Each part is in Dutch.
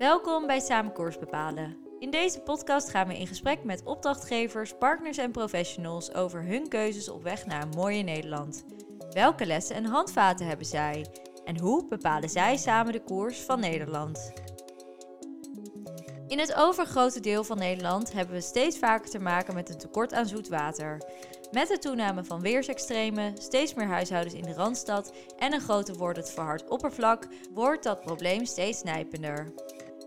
Welkom bij Samen Koers Bepalen. In deze podcast gaan we in gesprek met opdrachtgevers, partners en professionals over hun keuzes op weg naar een mooie Nederland. Welke lessen en handvaten hebben zij? En hoe bepalen zij samen de koers van Nederland? In het overgrote deel van Nederland hebben we steeds vaker te maken met een tekort aan zoet water. Met de toename van weersextremen, steeds meer huishoudens in de Randstad en een groter wordend verhard oppervlak, wordt dat probleem steeds nijpender.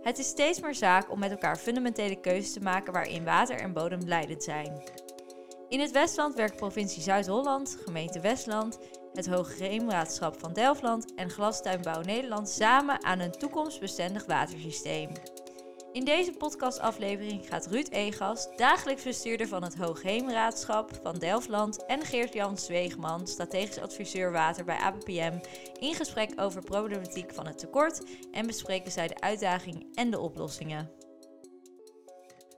Het is steeds meer zaak om met elkaar fundamentele keuzes te maken waarin water en bodem leidend zijn. In het Westland werkt provincie Zuid-Holland, gemeente Westland, het Hoogheemraadschap van Delftland en Glastuinbouw Nederland samen aan een toekomstbestendig watersysteem. In deze podcastaflevering gaat Ruud Egas, dagelijks bestuurder van het Hoogheemraadschap van Delftland, en Geert-Jan Zweegman, strategisch adviseur water bij ABPM, in gesprek over problematiek van het tekort en bespreken zij de uitdagingen en de oplossingen.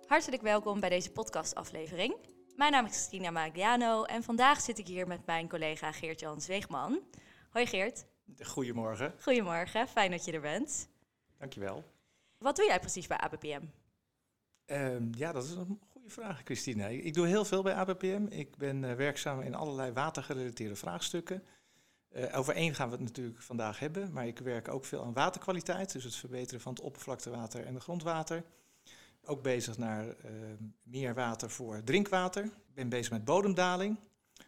Hartelijk welkom bij deze podcastaflevering. Mijn naam is Christina Magliano en vandaag zit ik hier met mijn collega Geert-Jan Zweegman. Hoi Geert. Goedemorgen. Goedemorgen, fijn dat je er bent. Dankjewel. Wat doe jij precies bij ABPM? Um, ja, dat is een goede vraag, Christina. Ik doe heel veel bij ABPM. Ik ben uh, werkzaam in allerlei watergerelateerde vraagstukken. Uh, over één gaan we het natuurlijk vandaag hebben, maar ik werk ook veel aan waterkwaliteit, dus het verbeteren van het oppervlaktewater en het grondwater. Ook bezig naar uh, meer water voor drinkwater. Ik ben bezig met bodemdaling.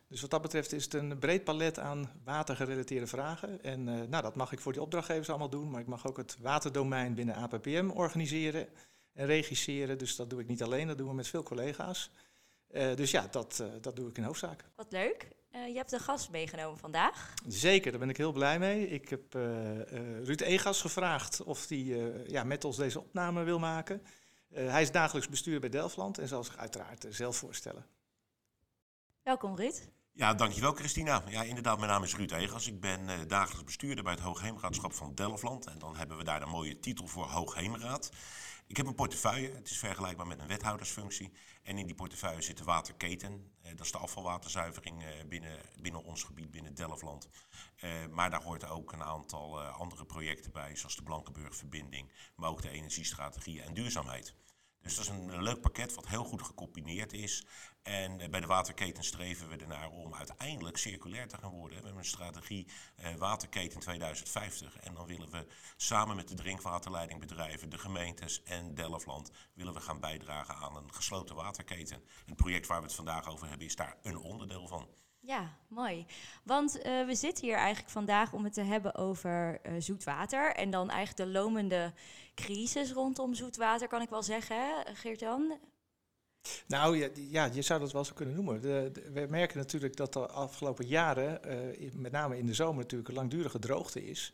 Dus wat dat betreft is het een breed palet aan watergerelateerde vragen. En uh, nou, dat mag ik voor die opdrachtgevers allemaal doen, maar ik mag ook het waterdomein binnen APPM organiseren en regisseren. Dus dat doe ik niet alleen, dat doen we met veel collega's. Uh, dus ja, dat, uh, dat doe ik in hoofdzaak. Wat leuk. je hebt een gast meegenomen vandaag. Zeker, daar ben ik heel blij mee. Ik heb Ruud Egas gevraagd of hij ja, met ons deze opname wil maken. hij is dagelijks bestuurder bij Delftland en zal zich uiteraard zelf voorstellen. Welkom Ruud. Ja, dankjewel Christina. Ja, inderdaad, mijn naam is Ruud Egers. Ik ben uh, dagelijks bestuurder bij het Hoogheemraadschap van Delftland. En dan hebben we daar de mooie titel voor Hoogheemraad. Ik heb een portefeuille, het is vergelijkbaar met een wethoudersfunctie. En in die portefeuille zit de waterketen. Uh, dat is de afvalwaterzuivering uh, binnen, binnen ons gebied, binnen Delftland. maar daar hoort ook een aantal andere projecten bij, zoals de Blankenburg-verbinding, maar ook de energiestrategie en duurzaamheid. Dus dat is een, leuk pakket wat heel goed gecombineerd is. En eh, bij de waterketen streven we ernaar om uiteindelijk circulair te gaan worden. We hebben een strategie eh, Waterketen 2050. En dan willen we samen met de drinkwaterleidingbedrijven, de gemeentes en Delftland... willen we gaan bijdragen aan een gesloten waterketen. Het project waar we het vandaag over hebben is daar een onderdeel van. Ja, mooi. Want uh, we zitten hier eigenlijk vandaag om het te hebben over uh, zoetwater. En dan eigenlijk de lomende crisis rondom zoetwater, kan ik wel zeggen, Geert-Jan? Nou ja, ja, je zou dat wel zo kunnen noemen. We merken natuurlijk dat de afgelopen jaren, uh, met name in de zomer natuurlijk, een langdurige droogte is.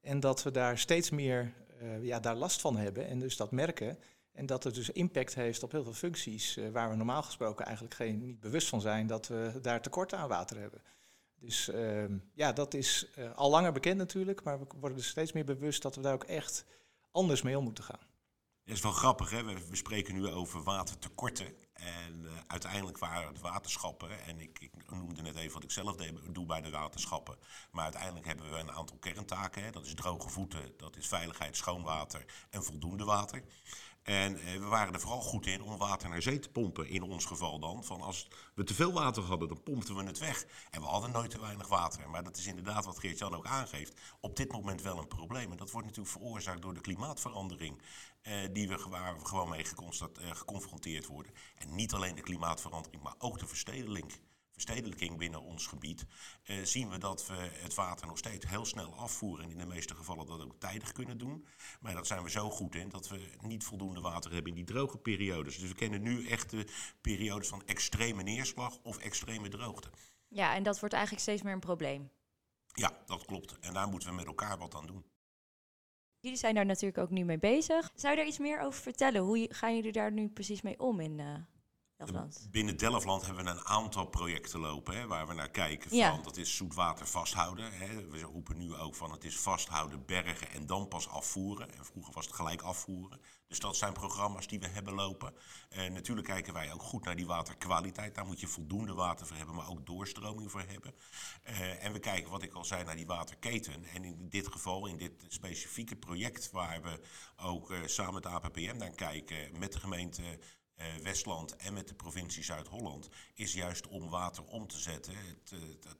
En dat we daar steeds meer ja, daar last van hebben en dus dat merken. En dat het dus impact heeft op heel veel functies uh, waar we normaal gesproken eigenlijk geen, niet bewust van zijn dat we daar tekort aan water hebben. Dus uh, ja, dat is uh, al langer bekend natuurlijk, maar we worden er steeds meer bewust dat we daar ook echt anders mee om moeten gaan. Dat is wel grappig, hè? We, spreken nu over watertekorten. En uh, uiteindelijk waren het waterschappen, en ik, ik, noemde net even wat ik zelf doe bij de waterschappen. Maar uiteindelijk hebben we een aantal kerntaken. Hè? Dat is droge voeten, dat is veiligheid, schoon water en voldoende water. En eh, we waren er vooral goed in om water naar zee te pompen, in ons geval dan. Van als we te veel water hadden, dan pompten we het weg. En we hadden nooit te weinig water. Maar dat is inderdaad wat Geert-Jan ook aangeeft. Op dit moment wel een probleem. En dat wordt natuurlijk veroorzaakt door de klimaatverandering. Eh, die we, waar we gewoon mee eh, geconfronteerd worden. En niet alleen de klimaatverandering, maar ook de verstedeling verstedelijking binnen ons gebied, uh, zien we dat we het water nog steeds heel snel afvoeren. En in de meeste gevallen dat ook tijdig kunnen doen. Maar dat zijn we zo goed in dat we niet voldoende water hebben in die droge periodes. Dus we kennen nu echt de periodes van extreme neerslag of extreme droogte. Ja, en dat wordt eigenlijk steeds meer een probleem. Ja, dat klopt. En daar moeten we met elkaar wat aan doen. Jullie zijn daar natuurlijk ook nu mee bezig. Zou je daar iets meer over vertellen? Hoe gaan jullie daar nu precies mee om in, uh, Binnen Delftland hebben we een aantal projecten lopen hè, waar we naar kijken. Van, Ja. Dat is zoetwater vasthouden. Hè. We roepen nu ook van het is vasthouden, bergen en dan pas afvoeren. En vroeger was het gelijk afvoeren. Dus dat zijn programma's die we hebben lopen. En natuurlijk kijken wij ook goed naar die waterkwaliteit. Daar moet je voldoende water voor hebben, maar ook doorstroming voor hebben. Eh, en we kijken, wat ik al zei, naar die waterketen. En in dit geval, in dit specifieke project, waar we ook eh, samen met de APPM naar kijken, met de gemeente Westland en met de provincie Zuid-Holland, is juist om water om te zetten, het, eh,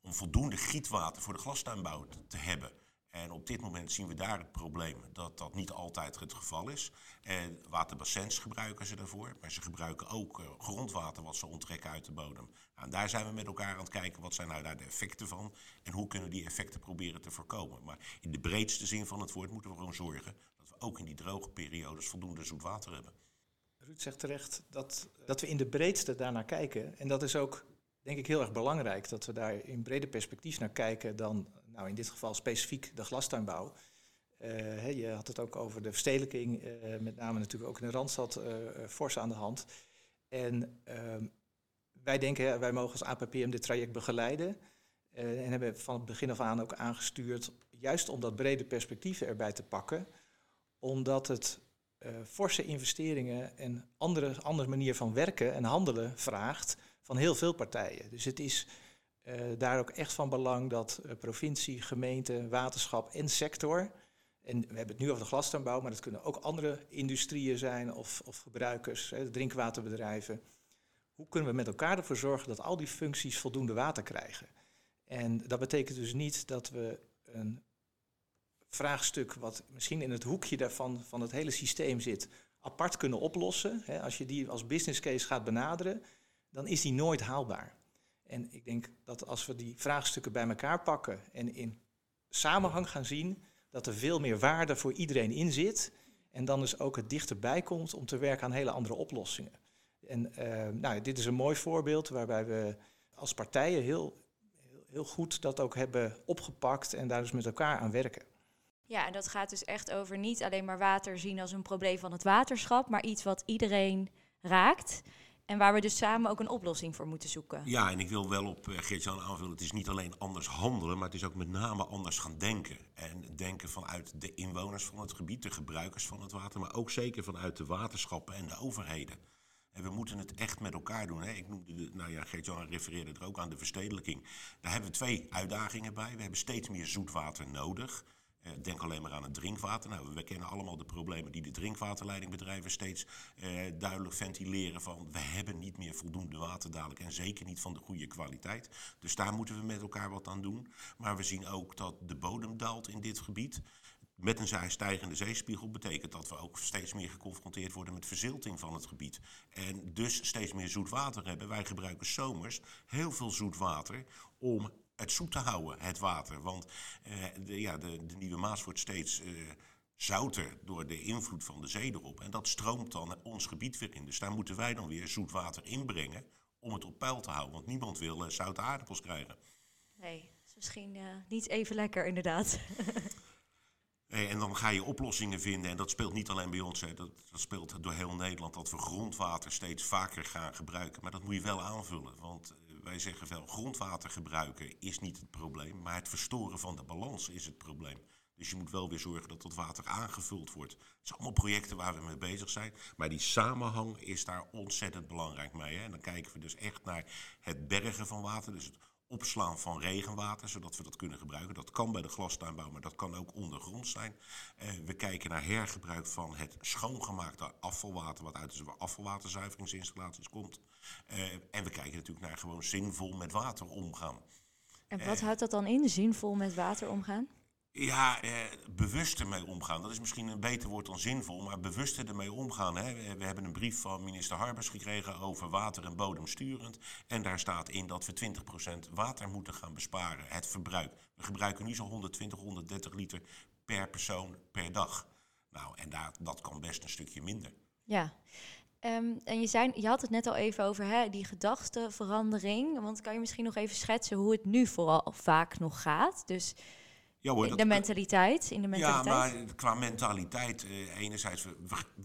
om voldoende gietwater voor de glastuinbouw te, hebben. En op dit moment zien we daar het probleem dat dat niet altijd het geval is. En waterbassins gebruiken ze daarvoor, maar ze gebruiken ook eh, grondwater wat ze onttrekken uit de bodem. Nou, En daar zijn we met elkaar aan het kijken, wat zijn nou daar de effecten van en hoe kunnen we die effecten proberen te voorkomen. Maar in de breedste zin van het woord moeten we gewoon zorgen dat we ook in die droge periodes voldoende zoet water hebben. Ruud zegt terecht dat, dat we in de breedste daarnaar kijken. En dat is ook, denk ik, heel erg belangrijk. Dat we daar in breder perspectief naar kijken dan, nou in dit geval specifiek de glastuinbouw. Eh, je had het ook over de verstedelijking, eh, met name natuurlijk ook in de Randstad eh, fors aan de hand. En ehm, wij denken, wij mogen als APPM dit traject begeleiden. en hebben van het begin af aan ook aangestuurd, juist om dat brede perspectief erbij te pakken. Omdat het eh, forse investeringen en andere, andere manier van werken en handelen vraagt van heel veel partijen. Dus het is eh, daar ook echt van belang dat eh, provincie, gemeente, waterschap en sector, en we hebben het nu over de glastuinbouw, maar dat kunnen ook andere industrieën zijn of, of gebruikers, hè, drinkwaterbedrijven. Hoe kunnen we met elkaar ervoor zorgen dat al die functies voldoende water krijgen? En dat betekent dus niet dat we een vraagstuk wat misschien in het hoekje daarvan van het hele systeem zit, apart kunnen oplossen. Hè, als je die als business case gaat benaderen, dan is die nooit haalbaar. En ik denk dat als we die vraagstukken bij elkaar pakken en in samenhang gaan zien, dat er veel meer waarde voor iedereen in zit. En dan dus ook het dichterbij komt om te werken aan hele andere oplossingen. En eh, nou, dit is een mooi voorbeeld waarbij we als partijen heel, heel, heel goed dat ook hebben opgepakt en daar dus met elkaar aan werken. Ja, en dat gaat dus echt over niet alleen maar water zien als een probleem van het waterschap, maar iets wat iedereen raakt. En waar we dus samen ook een oplossing voor moeten zoeken. Ja, en ik wil wel op uh, Geert-Jan aanvullen. Het is niet alleen anders handelen, maar het is ook met name anders gaan denken. En denken vanuit de inwoners van het gebied, de gebruikers van het water, maar ook zeker vanuit de waterschappen en de overheden. En we moeten het echt met elkaar doen. Hè. Ik noemde, de, nou ja, Geert-Jan refereerde er ook aan de verstedelijking. Daar hebben we twee uitdagingen bij. We hebben steeds meer zoetwater nodig. Uh, denk alleen maar aan het drinkwater. Nou, we kennen allemaal de problemen die de drinkwaterleidingbedrijven steeds uh, duidelijk ventileren van we hebben niet meer voldoende water dadelijk en zeker niet van de goede kwaliteit. Dus daar moeten we met elkaar wat aan doen. Maar we zien ook dat de bodem daalt in dit gebied. Met een stijgende zeespiegel betekent dat we ook steeds meer geconfronteerd worden met verzilting van het gebied. En dus steeds meer zoet water hebben. Wij gebruiken zomers heel veel zoet water om het zoet te houden, het water. Want uh, de, ja, de, de, Nieuwe Maas wordt steeds uh, zouter door de invloed van de zee erop. En dat stroomt dan ons gebied weer in. Dus daar moeten wij dan weer zoet water inbrengen om het op peil te houden. Want niemand wil uh, zoute aardappels krijgen. Nee, dat is misschien niet even lekker inderdaad. Nee, en dan ga je oplossingen vinden. En dat speelt niet alleen bij ons. Hè. Dat, dat speelt door heel Nederland. Dat we grondwater steeds vaker gaan gebruiken. Maar dat moet je wel aanvullen. Want wij zeggen wel, grondwater gebruiken is niet het probleem, maar het verstoren van de balans is het probleem. Dus je moet wel weer zorgen dat dat water aangevuld wordt. Het zijn allemaal projecten waar we mee bezig zijn. Maar die samenhang is daar ontzettend belangrijk mee. Hè? En dan kijken we dus echt naar het bergen van water. Dus het opslaan van regenwater, zodat we dat kunnen gebruiken. Dat kan bij de glastuinbouw, maar dat kan ook ondergrond zijn. Uh, we kijken naar hergebruik van het schoongemaakte afvalwater, wat uit de afvalwaterzuiveringsinstallaties komt. Uh, en we kijken natuurlijk naar gewoon zinvol met water omgaan. En wat uh, houdt dat dan in, zinvol met water omgaan? Ja, eh, bewust ermee omgaan. Dat is misschien een beter woord dan zinvol, maar bewust ermee omgaan. Hè. We, hebben een brief van minister Harbers gekregen over water en bodemsturend. En daar staat in dat we 20% water moeten gaan besparen, het verbruik. We gebruiken nu zo'n 120, 130 liter per persoon per dag. Nou, en daar, dat kan best een stukje minder. Ja, um, en je, zei, je had het net al even over hè, die gedachteverandering. Want kan je misschien nog even schetsen hoe het nu vooral vaak nog gaat? Dus Ja, hoor, in dat- de mentaliteit? In de mentaliteit? Ja, maar qua mentaliteit, eh, enerzijds,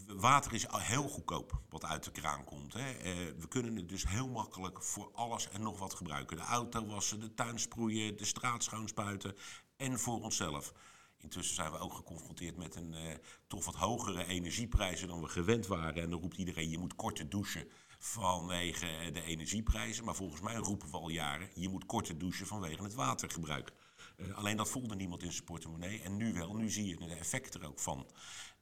water is al heel goedkoop wat uit de kraan komt. Hè. Eh, we kunnen het dus heel makkelijk voor alles en nog wat gebruiken. De auto wassen, de tuin sproeien, de straat schoonspuiten en voor onszelf. Intussen zijn we ook geconfronteerd met een eh, toch wat hogere energieprijzen dan we gewend waren. En dan roept iedereen, je moet korter douchen vanwege de energieprijzen. Maar volgens mij roepen we al jaren, je moet korter douchen vanwege het watergebruik. Eh, alleen dat voelde niemand in zijn portemonnee. En nu wel, nu zie je de effect er ook van.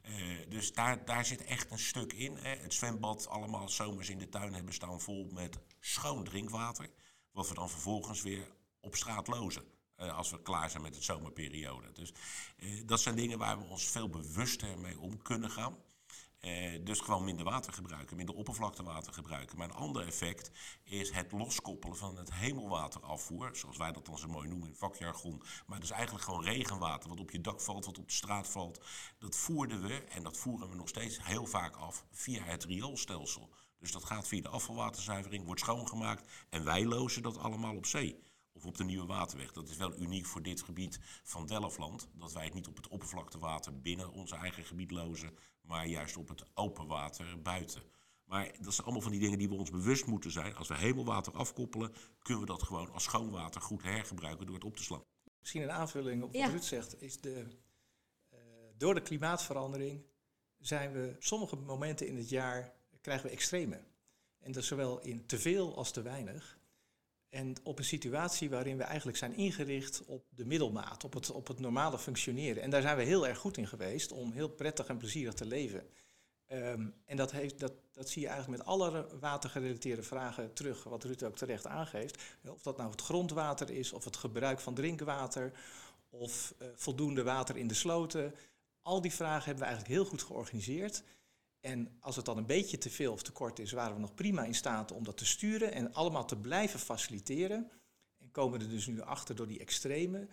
Eh, dus daar, daar zit echt een stuk in. Hè. Het zwembad, allemaal zomers in de tuin hebben staan vol met schoon drinkwater. Wat we dan vervolgens weer op straat lozen. eh, als we klaar zijn met het zomerperiode. Dus dat zijn dingen waar we ons veel bewuster mee om kunnen gaan. Eh, dus gewoon minder water gebruiken, minder oppervlaktewater gebruiken. Maar een ander effect is het loskoppelen van het hemelwaterafvoer. Zoals wij dat dan zo mooi noemen in vakjargon. Maar dat is eigenlijk gewoon regenwater wat op je dak valt, wat op de straat valt. Dat voerden we, en dat voeren we nog steeds heel vaak af, via het rioolstelsel. Dus dat gaat via de afvalwaterzuivering, wordt schoongemaakt. En wij lozen dat allemaal op zee. Of op de Nieuwe Waterweg. Dat is wel uniek voor dit gebied van Delfland. Dat wij het niet op het oppervlaktewater binnen ons eigen gebied lozen. Maar juist op het open water buiten. Maar dat zijn allemaal van die dingen die we ons bewust moeten zijn. Als we hemelwater afkoppelen, kunnen we dat gewoon als schoonwater goed hergebruiken door het op te slaan. Misschien een aanvulling op wat Ja. Ruud zegt, is de, eh, door de klimaatverandering zijn we sommige momenten in het jaar krijgen we extreme. En dat zowel in te veel als te weinig. En op een situatie waarin we eigenlijk zijn ingericht op de middelmaat, op het, op het normale functioneren. En daar zijn we heel erg goed in geweest om heel prettig en plezierig te leven. Ehm, en dat, heeft, dat, dat zie je eigenlijk met alle watergerelateerde vragen terug, wat Ruud ook terecht aangeeft. Of dat nou het grondwater is, of het gebruik van drinkwater, of eh, voldoende water in de sloten. Al die vragen hebben we eigenlijk heel goed georganiseerd. En als het dan een beetje te veel of te kort is, waren we nog prima in staat om dat te sturen en allemaal te blijven faciliteren. En komen er dus nu achter door die extreme,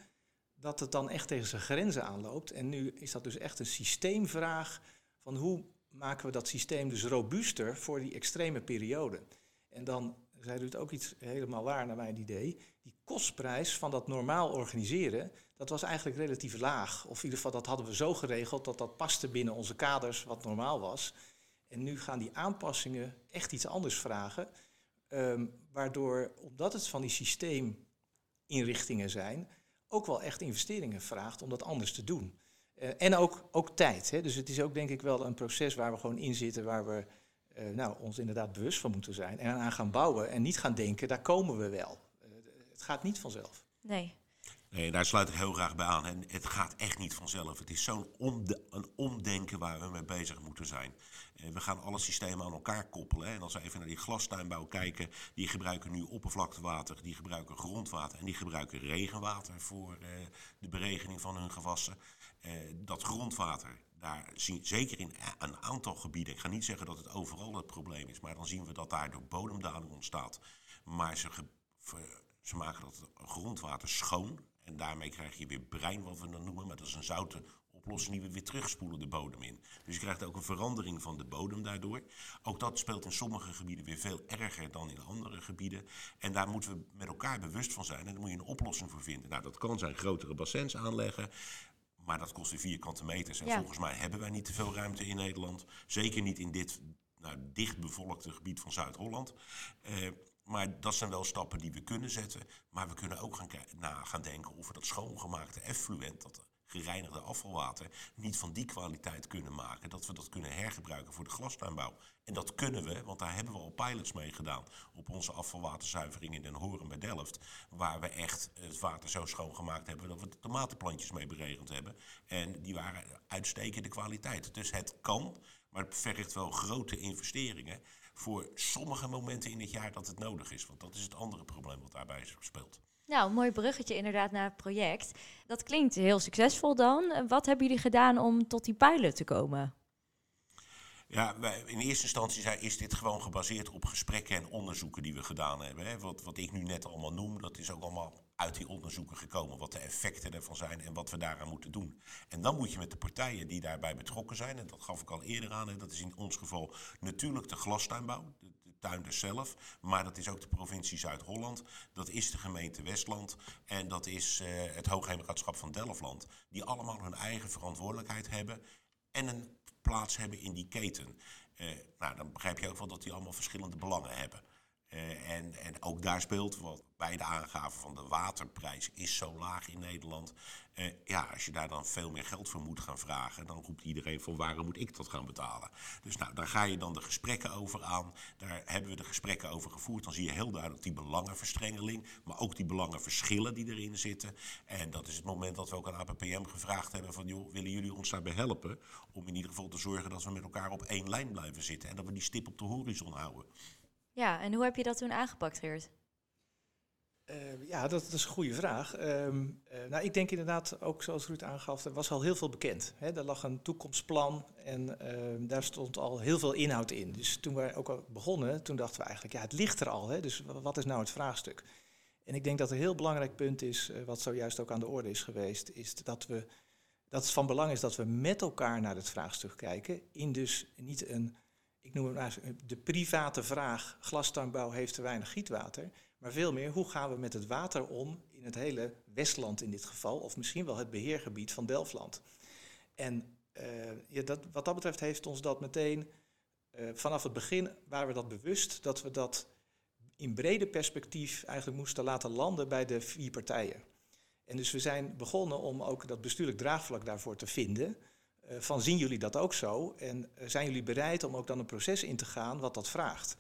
dat het dan echt tegen zijn grenzen aanloopt. En nu is dat dus echt een systeemvraag van hoe maken we dat systeem dus robuuster voor die extreme periode. En dan zei Ruud ook iets helemaal waar naar mijn idee. Die kostprijs van dat normaal organiseren, dat was eigenlijk relatief laag. Of in ieder geval, dat hadden we zo geregeld dat dat paste binnen onze kaders wat normaal was. En nu gaan die aanpassingen echt iets anders vragen. Ehm, waardoor, omdat het van die systeeminrichtingen zijn, ook wel echt investeringen vraagt om dat anders te doen. Eh, en ook, ook tijd. Hè? Dus het is ook denk ik wel een proces waar we gewoon in zitten, waar we eh, nou, ons inderdaad bewust van moeten zijn en aan gaan bouwen en niet gaan denken, daar komen we wel. Eh, het gaat niet vanzelf. Nee. Nee, daar sluit ik heel graag bij aan. En het gaat echt niet vanzelf. Het is zo'n een omdenken waar we mee bezig moeten zijn. Eh, we gaan alle systemen aan elkaar koppelen. En als we even naar die glastuinbouw kijken, die gebruiken nu oppervlaktewater, die gebruiken grondwater en die gebruiken regenwater voor eh, de beregening van hun gewassen. Eh, dat grondwater, daar zien zeker in een aantal gebieden, ik ga niet zeggen dat het overal het probleem is, maar dan zien we dat daar door bodemdaling ontstaat. Maar ze, ze maken dat grondwater schoon. En daarmee krijg je weer brein, wat we dan noemen. Maar dat is een zoute oplossing die we weer terugspoelen de bodem in. Dus je krijgt ook een verandering van de bodem daardoor. Ook dat speelt in sommige gebieden weer veel erger dan in andere gebieden. En daar moeten we met elkaar bewust van zijn. En daar moet je een oplossing voor vinden. Nou, dat kan zijn grotere bassins aanleggen. Maar dat kost weer vierkante meters. En Ja. volgens mij hebben wij niet te veel ruimte in Nederland. Zeker niet in dit nou, dichtbevolkte gebied van Zuid-Holland. Eh, maar dat zijn wel stappen die we kunnen zetten. Maar we kunnen ook gaan, na gaan denken of we dat schoongemaakte effluent, dat gereinigde afvalwater, niet van die kwaliteit kunnen maken. Dat we dat kunnen hergebruiken voor de glastuinbouw. En dat kunnen we, want daar hebben we al pilots mee gedaan. Op onze afvalwaterzuivering in Den Horen bij Delft. Waar we echt het water zo schoongemaakt hebben dat we de tomatenplantjes mee beregend hebben. En die waren uitstekende kwaliteit. Dus het kan, maar het vergt wel grote investeringen voor sommige momenten in het jaar dat het nodig is. Want dat is het andere probleem wat daarbij speelt. Nou, een mooi bruggetje inderdaad naar het project. Dat klinkt heel succesvol dan. Wat hebben jullie gedaan om tot die pilot te komen? Ja, wij, in eerste instantie zei, is dit gewoon gebaseerd op gesprekken en onderzoeken die we gedaan hebben. Hè. Wat, wat ik nu net allemaal noem, dat is ook allemaal uit die onderzoeken gekomen. Wat de effecten ervan zijn en wat we daaraan moeten doen. En dan moet je met de partijen die daarbij betrokken zijn, en dat gaf ik al eerder aan, dat is in ons geval natuurlijk de glastuinbouw. De, de tuinders zelf, maar dat is ook de provincie Zuid-Holland, dat is de gemeente Westland en dat is uh, het Hoogheemraadschap van Delftland, die allemaal hun eigen verantwoordelijkheid hebben en een plaats hebben in die keten. Uh, nou, dan begrijp je ook wel dat die allemaal verschillende belangen hebben. Uh, en, en ook daar speelt wat bij de aangaven van de waterprijs is zo laag in Nederland. Uh, ja, als je daar dan veel meer geld voor moet gaan vragen, dan roept iedereen van waarom moet ik dat gaan betalen? Dus nou, daar ga je dan de gesprekken over aan. Daar hebben we de gesprekken over gevoerd. Dan zie je heel duidelijk die belangenverstrengeling, maar ook die belangenverschillen die erin zitten. En dat is het moment dat we ook aan APPM gevraagd hebben van joh, willen jullie ons daarbij helpen? Om in ieder geval te zorgen dat we met elkaar op één lijn blijven zitten en dat we die stip op de horizon houden. Ja, en hoe heb je dat toen aangepakt, Geert? Uh, ja, dat, is een goede vraag. Um, uh, nou, ik denk inderdaad, ook zoals Ruud aangaf, er was al heel veel bekend. Hè. Er lag een toekomstplan en uh, daar stond al heel veel inhoud in. Dus toen we ook al begonnen, toen dachten we eigenlijk, ja, het ligt er al. Hè, dus wat is nou het vraagstuk? En ik denk dat een heel belangrijk punt is, wat zojuist ook aan de orde is geweest, is dat we dat het van belang is dat we met elkaar naar het vraagstuk kijken. In dus niet een ik noem het maar de private vraag, glastuinbouw heeft te weinig gietwater. Maar veel meer, hoe gaan we met het water om in het hele Westland in dit geval, of misschien wel het beheergebied van Delftland. En uh, ja, dat, wat dat betreft heeft ons dat meteen, uh, vanaf het begin waren we dat bewust, dat we dat in brede perspectief eigenlijk moesten laten landen bij de vier partijen. En dus we zijn begonnen om ook dat bestuurlijk draagvlak daarvoor te vinden. Eh, van zien jullie dat ook zo? En eh, zijn jullie bereid om ook dan een proces in te gaan wat dat vraagt?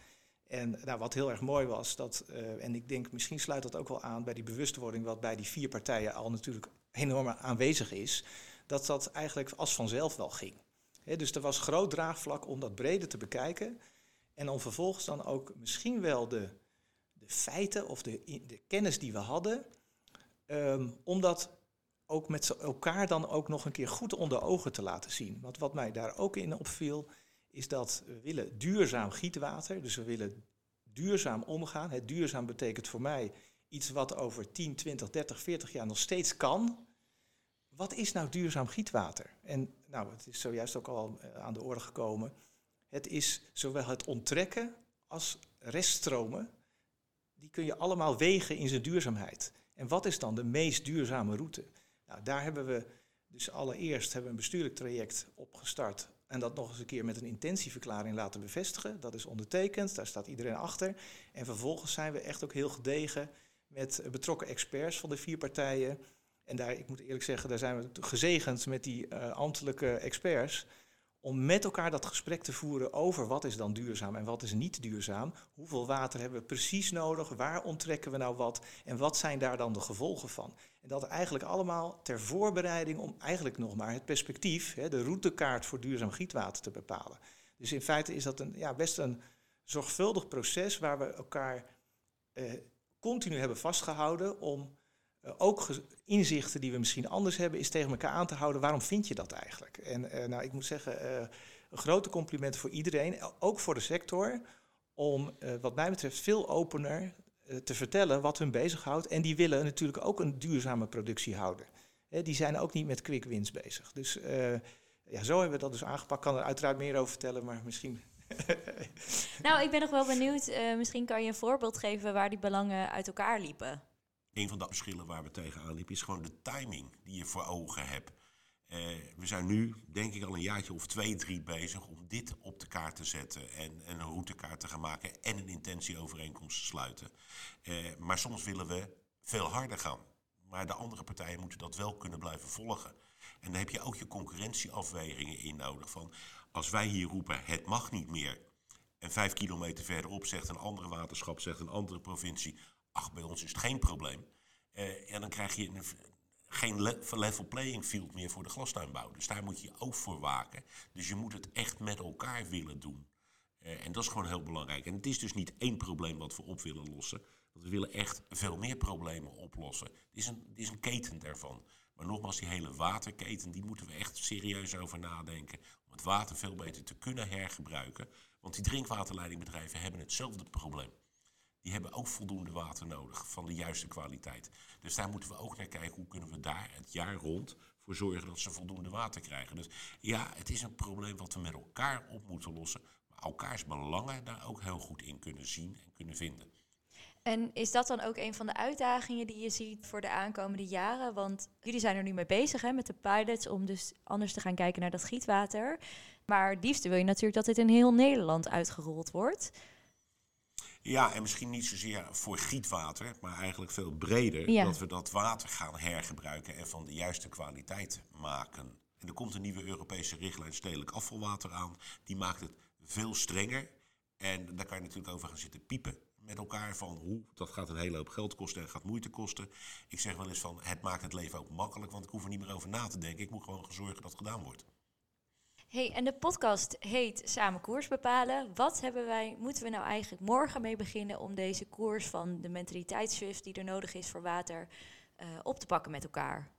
En nou, wat heel erg mooi was, dat, uh, en ik denk misschien sluit dat ook wel aan bij die bewustwording wat bij die vier partijen al natuurlijk enorm aanwezig is, dat dat eigenlijk als vanzelf wel ging. Dus er was groot draagvlak om dat breder te bekijken en om vervolgens dan ook misschien wel de, de feiten of de, de kennis die we hadden, um, om dat ook met elkaar dan ook nog een keer goed onder ogen te laten zien. Want wat mij daar ook in opviel, is dat we willen duurzaam gietwater. Dus we willen duurzaam omgaan. Het duurzaam betekent voor mij iets wat over 10, 20, 30, 40 jaar nog steeds kan. Wat is nou duurzaam gietwater? En nou, het is zojuist ook al eh, aan de orde gekomen. Het is zowel het onttrekken als reststromen. Die kun je allemaal wegen in zijn duurzaamheid. En wat is dan de meest duurzame route? Nou, daar hebben we dus allereerst hebben we een bestuurlijk traject opgestart en dat nog eens een keer met een intentieverklaring laten bevestigen. Dat is ondertekend, daar staat iedereen achter. En vervolgens zijn we echt ook heel gedegen met betrokken experts van de vier partijen. En daar, ik moet eerlijk zeggen, daar zijn we gezegend met die uh, ambtelijke experts om met elkaar dat gesprek te voeren over wat is dan duurzaam en wat is niet duurzaam. Hoeveel water hebben we precies nodig? Waar onttrekken we nou wat? En wat zijn daar dan de gevolgen van? En dat eigenlijk allemaal ter voorbereiding om eigenlijk nog maar het perspectief, hè, de routekaart voor duurzaam gietwater te bepalen. Dus in feite is dat een, ja, best een zorgvuldig proces waar we elkaar eh, continu hebben vastgehouden om ook inzichten die we misschien anders hebben, is tegen elkaar aan te houden. Waarom vind je dat eigenlijk? En uh, nou, ik moet zeggen, uh, een grote compliment voor iedereen, ook voor de sector, om wat mij betreft veel opener te vertellen wat hun bezighoudt. En die willen natuurlijk ook een duurzame productie houden. Die zijn ook niet met quick wins bezig. Dus ja, zo hebben we dat dus aangepakt. Ik kan er uiteraard meer over vertellen, maar misschien nou, ik ben nog wel benieuwd. Misschien kan je een voorbeeld geven waar die belangen uit elkaar liepen een van de verschillen waar we tegenaan liepen is gewoon de timing die je voor ogen hebt. Uh, we zijn nu, denk ik, al een jaartje of twee, drie bezig om dit op de kaart te zetten en, en een routekaart te gaan maken en een intentieovereenkomst te sluiten. Uh, maar soms willen we veel harder gaan. Maar de andere partijen moeten dat wel kunnen blijven volgen. En dan heb je ook je concurrentieafwegingen in nodig. Van als wij hier roepen, het mag niet meer. En vijf kilometer verderop zegt een andere waterschap, zegt een andere provincie, ach, bij ons is het geen probleem. Uh, en dan krijg je een, geen level playing field meer voor de glastuinbouw. Dus daar moet je ook voor waken. Dus je moet het echt met elkaar willen doen. Uh, en dat is gewoon heel belangrijk. En het is dus niet één probleem wat we op willen lossen. Want we willen echt veel meer problemen oplossen. Het is een, het is een keten daarvan. Maar nogmaals, die hele waterketen, die moeten we echt serieus over nadenken. Om het water veel beter te kunnen hergebruiken. Want die drinkwaterleidingbedrijven hebben hetzelfde probleem die hebben ook voldoende water nodig van de juiste kwaliteit. Dus daar moeten we ook naar kijken hoe kunnen we daar het jaar rond voor zorgen dat ze voldoende water krijgen. Dus ja, het is een probleem wat we met elkaar op moeten lossen. Maar elkaars belangen daar ook heel goed in kunnen zien en kunnen vinden. En is dat dan ook een van de uitdagingen die je ziet voor de aankomende jaren? Want jullie zijn er nu mee bezig hè, met de pilots om dus anders te gaan kijken naar dat gietwater. Maar het liefste wil je natuurlijk dat dit in heel Nederland uitgerold wordt. Ja, en misschien niet zozeer voor gietwater, maar eigenlijk veel breder. Dat we dat water gaan hergebruiken en van de juiste kwaliteit maken. En er komt een nieuwe Europese richtlijn stedelijk afvalwater aan. Die maakt het veel strenger. En daar kan je natuurlijk over gaan zitten piepen met elkaar van hoe dat gaat een hele hoop geld kosten en gaat moeite kosten. Ik zeg wel eens van het maakt het leven ook makkelijk, want ik hoef er niet meer over na te denken. Ik moet gewoon zorgen dat het gedaan wordt. Hey, en de podcast heet Samen koers bepalen. Wat hebben wij, moeten we nou eigenlijk morgen mee beginnen om deze koers van de mentaliteitsshift die er nodig is voor water uh, op te pakken met elkaar?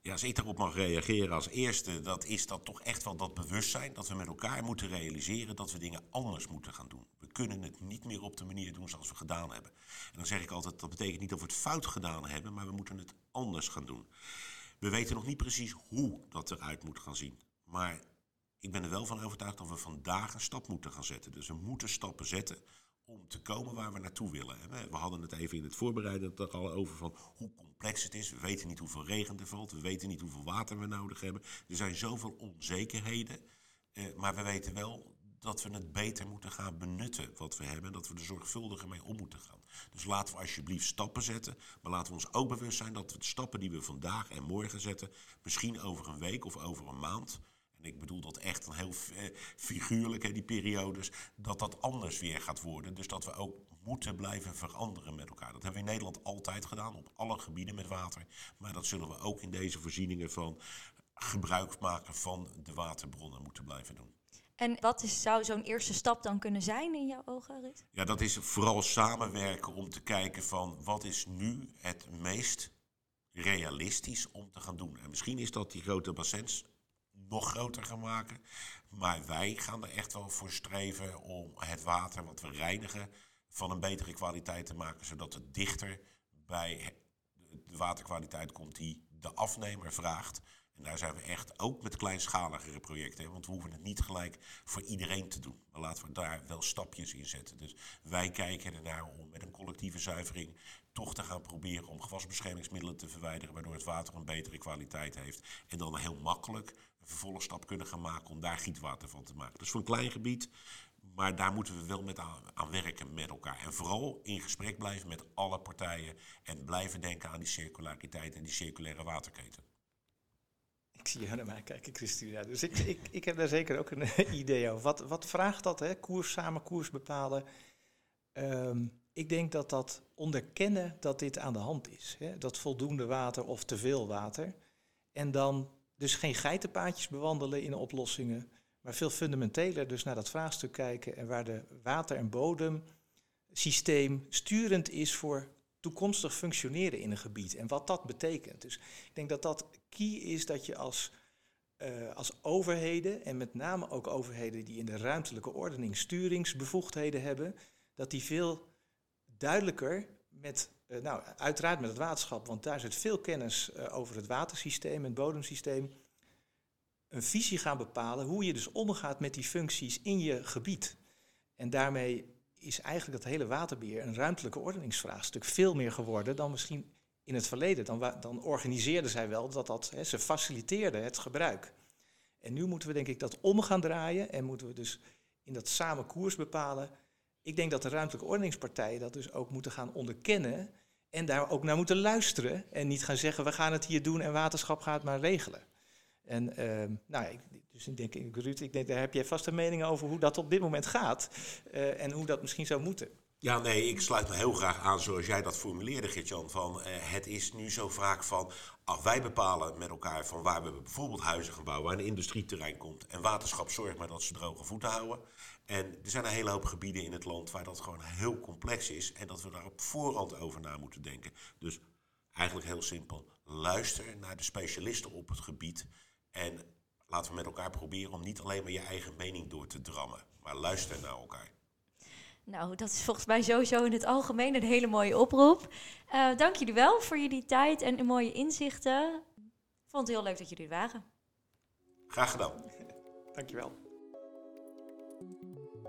Ja, als ik daarop mag reageren als eerste, dat is dat toch echt wel dat bewustzijn dat we met elkaar moeten realiseren dat we dingen anders moeten gaan doen. We kunnen het niet meer op de manier doen zoals we gedaan hebben. En dan zeg ik altijd, dat betekent niet dat we het fout gedaan hebben, maar we moeten het anders gaan doen. We weten nog niet precies hoe dat eruit moet gaan zien. Maar ik ben er wel van overtuigd dat we vandaag een stap moeten gaan zetten. Dus we moeten stappen zetten om te komen waar we naartoe willen. We hadden het even in het voorbereiden er al over van hoe complex het is. We weten niet hoeveel regen er valt. We weten niet hoeveel water we nodig hebben. Er zijn zoveel onzekerheden. Eh, maar we weten wel dat we het beter moeten gaan benutten wat we hebben. En dat we er zorgvuldiger mee om moeten gaan. Dus laten we alsjeblieft stappen zetten. Maar laten we ons ook bewust zijn dat de stappen die we vandaag en morgen zetten... misschien over een week of over een maand ik bedoel dat echt heel eh, figuurlijk, hè, die periodes, dat dat anders weer gaat worden. Dus dat we ook moeten blijven veranderen met elkaar. Dat hebben we in Nederland altijd gedaan, op alle gebieden met water. Maar dat zullen we ook in deze voorzieningen van gebruik maken van de waterbronnen moeten blijven doen. En wat is, zou zo'n eerste stap dan kunnen zijn in jouw ogen, Ruud? Ja, dat is vooral samenwerken om te kijken van wat is nu het meest realistisch om te gaan doen. En misschien is dat die grote bassins nog groter gaan maken. Maar wij gaan er echt wel voor streven om het water wat we reinigen van een betere kwaliteit te maken, zodat het dichter bij de waterkwaliteit komt die de afnemer vraagt. En daar zijn we echt ook met kleinschaligere projecten. Want we hoeven het niet gelijk voor iedereen te doen. Maar laten we daar wel stapjes in zetten. Dus wij kijken ernaar om met een collectieve zuivering toch te gaan proberen om gewasbeschermingsmiddelen te verwijderen. Waardoor het water een betere kwaliteit heeft. En dan heel makkelijk vervolgstap kunnen gaan maken om daar gietwater van te maken. Dus voor een klein gebied, maar daar moeten we wel met aan, werken met elkaar. En vooral in gesprek blijven met alle partijen en blijven denken aan die circulariteit en die circulaire waterketen. Ik zie jou naar mij kijken, Christina. Dus ik, ik, ik heb daar zeker ook een idee over. Wat, wat vraagt dat, hè? Koers samen, koers bepalen. Ehm, ik denk dat dat onderkennen dat dit aan de hand is. Hè? Dat voldoende water of te veel water. En dan dus geen geitenpaadjes bewandelen in oplossingen, maar veel fundamenteler dus naar dat vraagstuk kijken en waar de water- en bodemsysteem sturend is voor toekomstig functioneren in een gebied en wat dat betekent. Dus ik denk dat dat key is dat je als, uh, als overheden, en met name ook overheden die in de ruimtelijke ordening sturingsbevoegdheden hebben, dat die veel duidelijker met eh, nou, uiteraard met het waterschap, want daar zit veel kennis uh, over het watersysteem en het bodemsysteem. Een visie gaan bepalen hoe je dus omgaat met die functies in je gebied. En daarmee is eigenlijk dat hele waterbeheer een ruimtelijke ordeningsvraagstuk veel meer geworden dan misschien in het verleden. Dan, dan organiseerden zij wel dat dat, ze faciliteerden het gebruik. En nu moeten we denk ik dat om gaan draaien en moeten we dus in dat samen koers bepalen ik denk dat de ruimtelijke ordeningspartijen dat dus ook moeten gaan onderkennen en daar ook naar moeten luisteren en niet gaan zeggen we gaan het hier doen en waterschap gaat maar regelen. En uh, nou, ik, dus ik denk, Ruud, ik denk, daar heb jij vast een mening over hoe dat op dit moment gaat uh, en hoe dat misschien zou moeten. Ja, nee, ik sluit me heel graag aan zoals jij dat formuleerde, Gertjan. Van, uh, het is nu zo vaak van, wij bepalen met elkaar van waar we bijvoorbeeld huizen gaan bouwen, waar een industrieterrein komt. En waterschap zorgt maar dat ze droge voeten houden. En er zijn een hele hoop gebieden in het land waar dat gewoon heel complex is. En dat we daar op voorhand over na moeten denken. Dus eigenlijk heel simpel. Luister naar de specialisten op het gebied. En laten we met elkaar proberen om niet alleen maar je eigen mening door te drammen. Maar luister naar elkaar. Nou, dat is volgens mij sowieso in het algemeen een hele mooie oproep. Uh, dank jullie wel voor jullie tijd en de mooie inzichten. Ik vond het heel leuk dat jullie er waren. Graag gedaan. Dankjewel.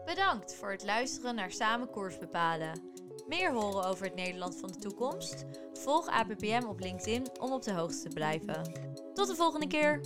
Bedankt voor het luisteren naar Samen Koers Bepalen. Meer horen over het Nederland van de toekomst? Volg APPM op LinkedIn om op de hoogte te blijven. Tot de volgende keer!